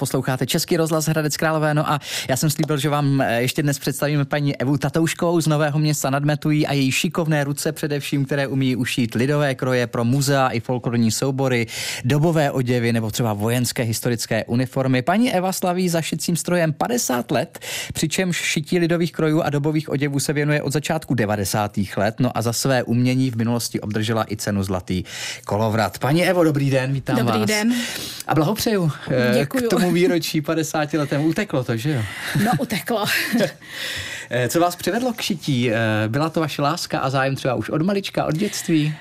Posloucháte Český rozhlas Hradec Králové, no a já jsem slíbil, že vám eh, ještě dnes představíme paní Evu Tatouškovou z Nového města nad Metují a její šikovné ruce především, které umí ušít lidové kroje pro muzea i folklorní soubory, dobové oděvy nebo třeba vojenské historické uniformy. Paní Eva slaví za šicím strojem 50 let, přičemž šití lidových krojů a dobových oděvů se věnuje od začátku 90. let, no a za své umění v minulosti obdržela i cenu Zlatý kolovrat. Paní Evo, dobrý den, vítám dobrý vás. Dobrý den. A blahopřeju eh, Děkuju. Tomu výročí 50 letem. Uteklo to, že jo? No, uteklo. Eh, co vás přivedlo k šití? Eh, byla to vaše láska a zájem třeba už od malička, od dětství?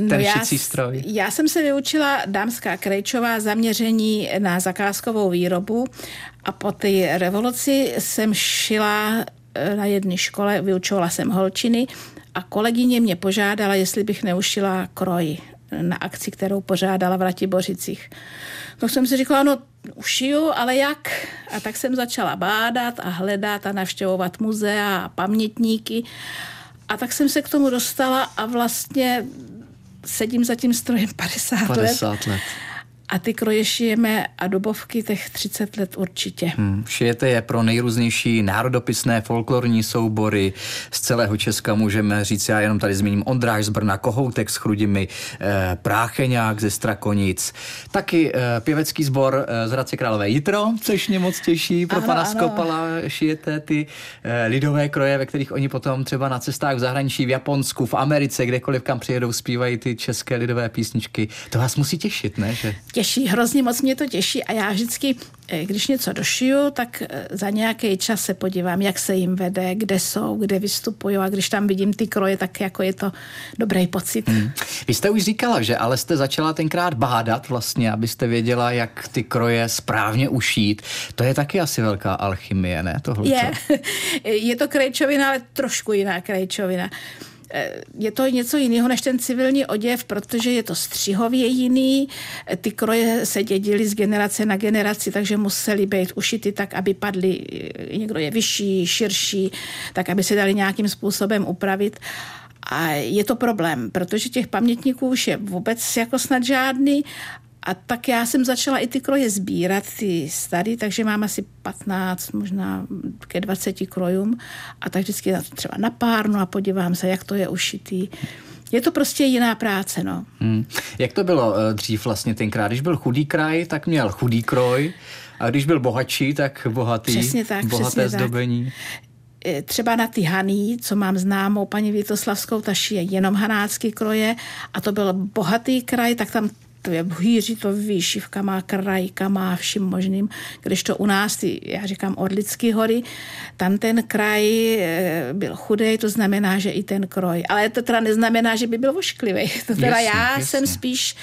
No ten já, stroj. já jsem se vyučila dámská krejčová zaměření na zakázkovou výrobu a po té revoluci jsem šila na jedné škole, vyučovala jsem holčiny a kolegyně mě požádala, jestli bych neušila kroj na akci, kterou pořádala v Ratibořicích. Tak jsem si říkala, no ušiju, ale jak? A tak jsem začala bádat a hledat a navštěvovat muzea a pamětníky. A tak jsem se k tomu dostala a vlastně sedím za tím strojem 50, 50 let. let. A ty kroje šijeme a dobovky těch 30 let určitě. Hmm, šijete je pro nejrůznější národopisné folklorní soubory z celého Česka, můžeme říct, já jenom tady zmíním Ondráž z Brna, Kohoutek s Chrudimi, eh, Prácheňák ze Strakonic, taky eh, pěvecký sbor eh, z Hradce Králové Jitro, což mě moc těší, pro ano, pana ano. Skopala šijete ty eh, lidové kroje, ve kterých oni potom třeba na cestách v zahraničí, v Japonsku, v Americe, kdekoliv kam přijedou, zpívají ty české lidové písničky. To vás musí těšit, ne? Že těší, hrozně moc mě to těší a já vždycky, eh, když něco došiju, tak eh, za nějaký čas se podívám, jak se jim vede, kde jsou, kde vystupují a když tam vidím ty kroje, tak jako je to dobrý pocit. Hmm. Vy jste už říkala, že ale jste začala tenkrát bádat vlastně, abyste věděla, jak ty kroje správně ušít. To je taky asi velká alchymie, ne? Tohle. Je. je to krajčovina, ale trošku jiná krajčovina je to něco jiného než ten civilní oděv, protože je to střihově jiný. Ty kroje se dědily z generace na generaci, takže museli být ušity tak, aby padly, někdo je vyšší, širší, tak, aby se dali nějakým způsobem upravit. A je to problém, protože těch pamětníků už je vůbec jako snad žádný a tak já jsem začala i ty kroje sbírat, ty starý, takže mám asi 15, možná ke 20 krojům a tak vždycky třeba na párnu a podívám se, jak to je ušitý. Je to prostě jiná práce, no. Hmm. Jak to bylo uh, dřív vlastně tenkrát? Když byl chudý kraj, tak měl chudý kroj a když byl bohatší, tak bohatý, přesně tak, bohaté přesně zdobení. Tak e, třeba na ty haný, co mám známou paní Vítoslavskou, ta šije jenom hanácký kroje a to byl bohatý kraj, tak tam to je hýří to výšivka, má krajka, má vším možným, když to u nás, ty, já říkám Orlický hory, tam ten kraj eh, byl chudý, to znamená, že i ten kroj. Ale to teda neznamená, že by byl vošklivý. To teda jasně, já jasně. jsem spíš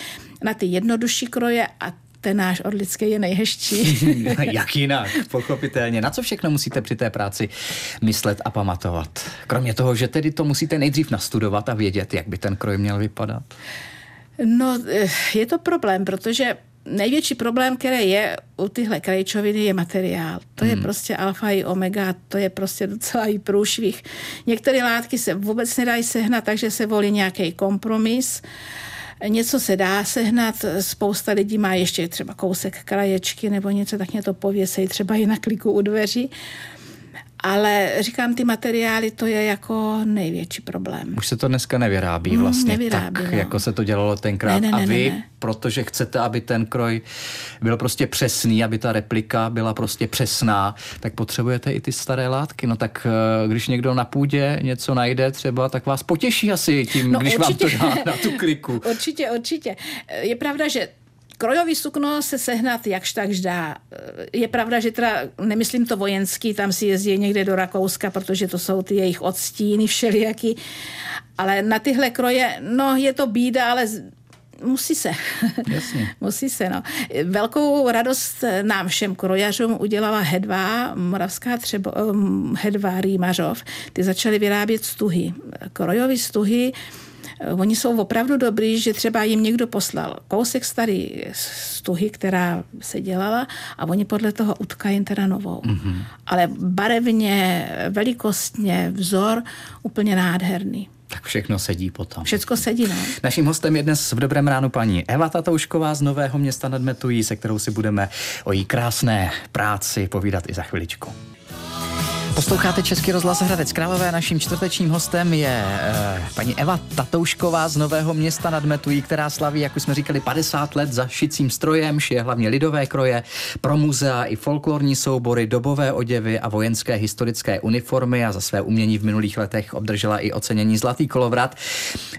na ty jednodušší kroje a ten náš orlický je nejhezčí. Jak jinak, pochopitelně. Na co všechno musíte při té práci myslet a pamatovat? Kromě toho, že tedy to musíte nejdřív nastudovat a vědět, jak by ten kroj měl vypadat. No, eh, je to problém, protože největší problém, který je u tyhle krajčoviny, je materiál. To hmm. je prostě alfa i omega, to je prostě docela i průšvih. Některé látky se vůbec nedají sehnat, takže se volí nějaký kompromis. Něco se dá sehnat, spousta lidí má ještě třeba kousek kraječky nebo něco, tak mě to pověsej třeba i na kliku u dveří. Ale říkám, ty materiály, to je jako největší problém. Už se to dneska nevyrábí mm, vlastně mm, nevyrábí, tak, no. jako se to dělalo tenkrát. Ne, ne, a vy, ne, ne. protože chcete, aby ten kroj byl prostě přesný, aby ta replika byla prostě přesná, tak potřebujete i ty staré látky. No tak eh, když někdo na půdě něco najde třeba, tak vás potěší asi tím, no, když určitě. vám to dá na tu kliku. určitě, určitě. Je pravda, že Krojový sukno se sehnat jakž takž dá. Je pravda, že teda nemyslím to vojenský, tam si jezdí někde do Rakouska, protože to jsou ty jejich odstíny všelijaký. Ale na tyhle kroje, no je to bída, ale musí se. Jasně. musí se, no. Velkou radost nám všem krojařům udělala Hedvá, moravská třeba, Hedvá Rýmařov. Ty začaly vyrábět stuhy. Krojové stuhy oni jsou opravdu dobrý, že třeba jim někdo poslal kousek starý stuhy, která se dělala a oni podle toho utkají teda novou. Mm-hmm. Ale barevně, velikostně, vzor úplně nádherný. Tak všechno sedí potom. Všechno sedí, no. Naším hostem je dnes v Dobrém ránu paní Eva Tatoušková z Nového města nad Metují, se kterou si budeme o její krásné práci povídat i za chviličku. Posloucháte Český rozhlas Hradec Králové. Naším čtvrtečním hostem je eh, paní Eva Tatoušková z Nového města nad Metují, která slaví, jak už jsme říkali, 50 let za šicím strojem, šije hlavně lidové kroje, pro muzea i folklorní soubory, dobové oděvy a vojenské historické uniformy a za své umění v minulých letech obdržela i ocenění Zlatý kolovrat.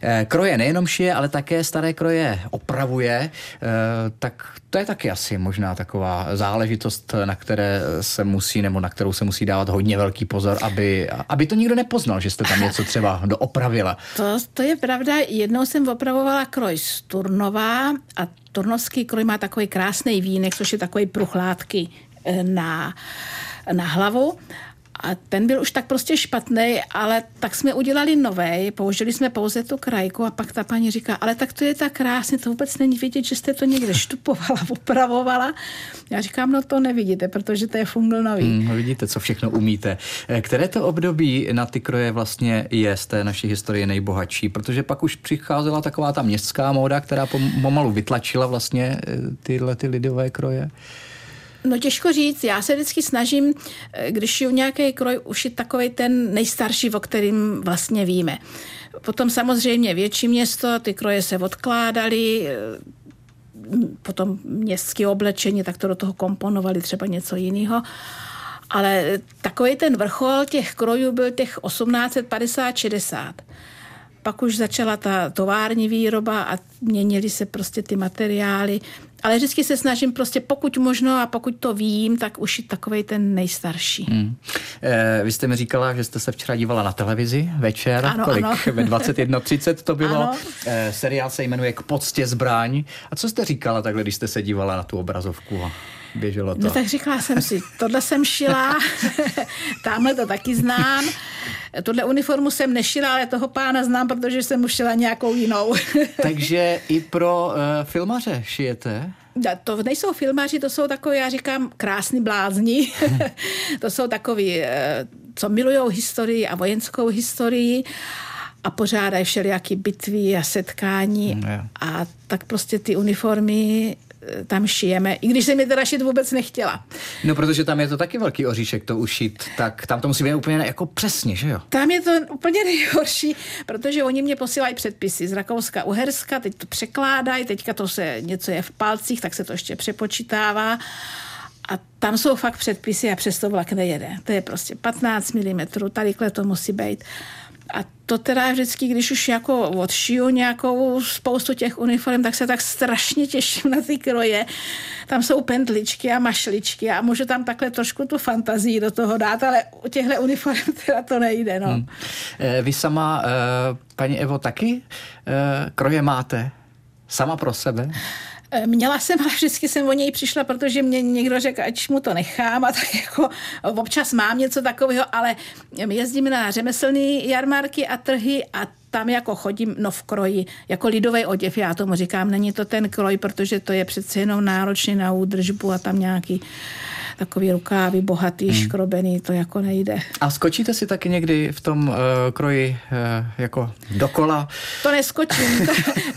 Eh, kroje nejenom šije, ale také staré kroje opravuje, eh, tak to je taky asi možná taková záležitost, na které se musí, nebo na kterou se musí dávat hodně velký pozor, aby, aby to nikdo nepoznal, že jste tam něco třeba doopravila. To, to je pravda. Jednou jsem opravovala kroj z Turnova a turnovský kroj má takový krásný vínek, což je takový pruchlátky eh, na, na hlavu. A ten byl už tak prostě špatný, ale tak jsme udělali nový, použili jsme pouze tu krajku a pak ta paní říká, ale tak to je tak krásně, to vůbec není vidět, že jste to někde štupovala, opravovala. Já říkám, no to nevidíte, protože to je fungl nový. Hmm, vidíte, co všechno umíte. Eh, které to období na ty kroje vlastně je z té naší historie nejbohatší? Protože pak už přicházela taková ta městská móda, která pomalu vytlačila vlastně eh, tyhle ty lidové kroje. No těžko říct, já se vždycky snažím, eh, když šiju nějaký kroj, ušit takový ten nejstarší, o kterým vlastně víme. Potom samozřejmě větší město, ty kroje se odkládaly, eh, potom městské oblečení, tak to do toho komponovali třeba něco jiného. Ale takový ten vrchol těch krojů byl těch 1850-60 pak už začala ta tovární výroba a měnily se prostě ty materiály. Ale vždycky se snažím prostě pokud možno a pokud to vím, tak ušit takový ten nejstarší. Hmm. E, vy jste mi říkala, že jste se včera dívala na televizi večer, ano, kolik? Ano. Ve 21.30 to bylo. E, seriál se jmenuje K poctě zbraň. A co jste říkala takhle, když jste se dívala na tu obrazovku? běželo to. No tak říkala jsem si, tohle jsem šila, tamhle to taky znám. Tuhle uniformu jsem nešila, ale toho pána znám, protože jsem už šila nějakou jinou. Takže i pro uh, filmaře šijete? To nejsou filmaři, to jsou takové, já říkám, krásní blázni. to jsou takový, eh, co milují historii a vojenskou historii a pořádají všelijaký bitvy a setkání. Mm, a tak prostě ty uniformy tam šijeme, i když jsem je teda šit vůbec nechtěla. No, protože tam je to taky velký oříšek to ušít, tak tam to musí být úplně jako přesně, že jo? Tam je to úplně nejhorší, protože oni mě posílají předpisy z Rakouska, Uherska, teď to překládají, teďka to se něco je v palcích, tak se to ještě přepočítává. A tam jsou fakt předpisy a přesto vlak nejede. To je prostě 15 mm, tadyhle to musí být. A to teda vždycky, když už jako odšiju nějakou spoustu těch uniform, tak se tak strašně těším na ty kroje. Tam jsou pentličky a mašličky a můžu tam takhle trošku tu fantazii do toho dát, ale u těchto uniform teda to nejde. No. Hmm. Vy sama, eh, paní Evo, taky eh, kroje máte? Sama pro sebe? Eh, měla jsem, ale vždycky jsem o něj přišla, protože mě někdo řekl, ať mu to nechám a tak jako občas mám něco takového, ale jezdím na řemeslné jarmarky a trhy a tam jako chodím, no v kroji, jako lidový oděv, já tomu říkám, není to ten kroj, protože to je přece jenom náročný na údržbu a tam nějaký takový rukávy bohatý, hmm. škrobený, to jako nejde. A skočíte si taky někdy v tom uh, kroji uh, jako dokola? To neskočím, to,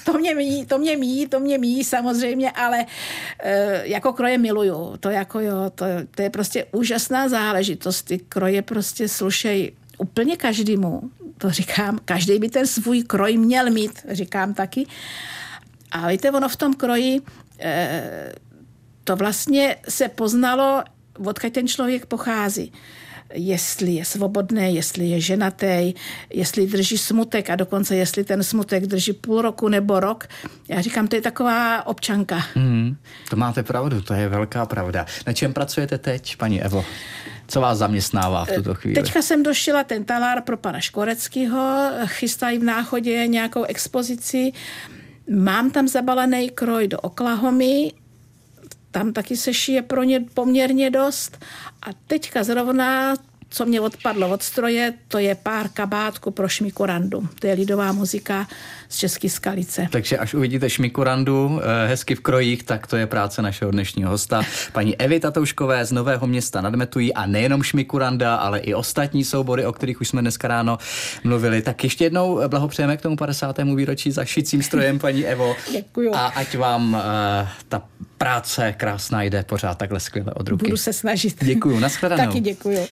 to, mě míjí, to mě míjí, to mě míjí samozřejmě, ale uh, jako kroje miluju, to jako jo, to, to je prostě úžasná záležitost, ty kroje prostě slušej úplně každému, to říkám, každý by ten svůj kroj měl mít, říkám taky. A víte, ono v tom kroji to vlastně se poznalo, odkud ten člověk pochází jestli je svobodný, jestli je ženatý, jestli drží smutek a dokonce jestli ten smutek drží půl roku nebo rok. Já říkám, to je taková občanka. Mm, to máte pravdu, to je velká pravda. Na čem pracujete teď, paní Evo? Co vás zaměstnává v tuto chvíli? Teďka jsem došila ten talár pro pana Škoreckého, chystají v náchodě nějakou expozici. Mám tam zabalený kroj do Oklahomy, tam taky se šije pro ně poměrně dost. A teďka zrovna co mě odpadlo od stroje, to je pár kabátku pro šmikorandu. To je lidová muzika z České skalice. Takže až uvidíte šmikorandu eh, hezky v krojích, tak to je práce našeho dnešního hosta, paní Evy Tatouškové z Nového města nadmetují a nejenom šmikuranda, ale i ostatní soubory, o kterých už jsme dneska ráno mluvili. Tak ještě jednou blahopřejeme k tomu 50. výročí za šicím strojem, paní Evo. Děkuju. A ať vám uh, ta práce krásná jde pořád takhle skvěle od ruky. Budu se snažit. Děkuju, nashledanou. Taky děkuju.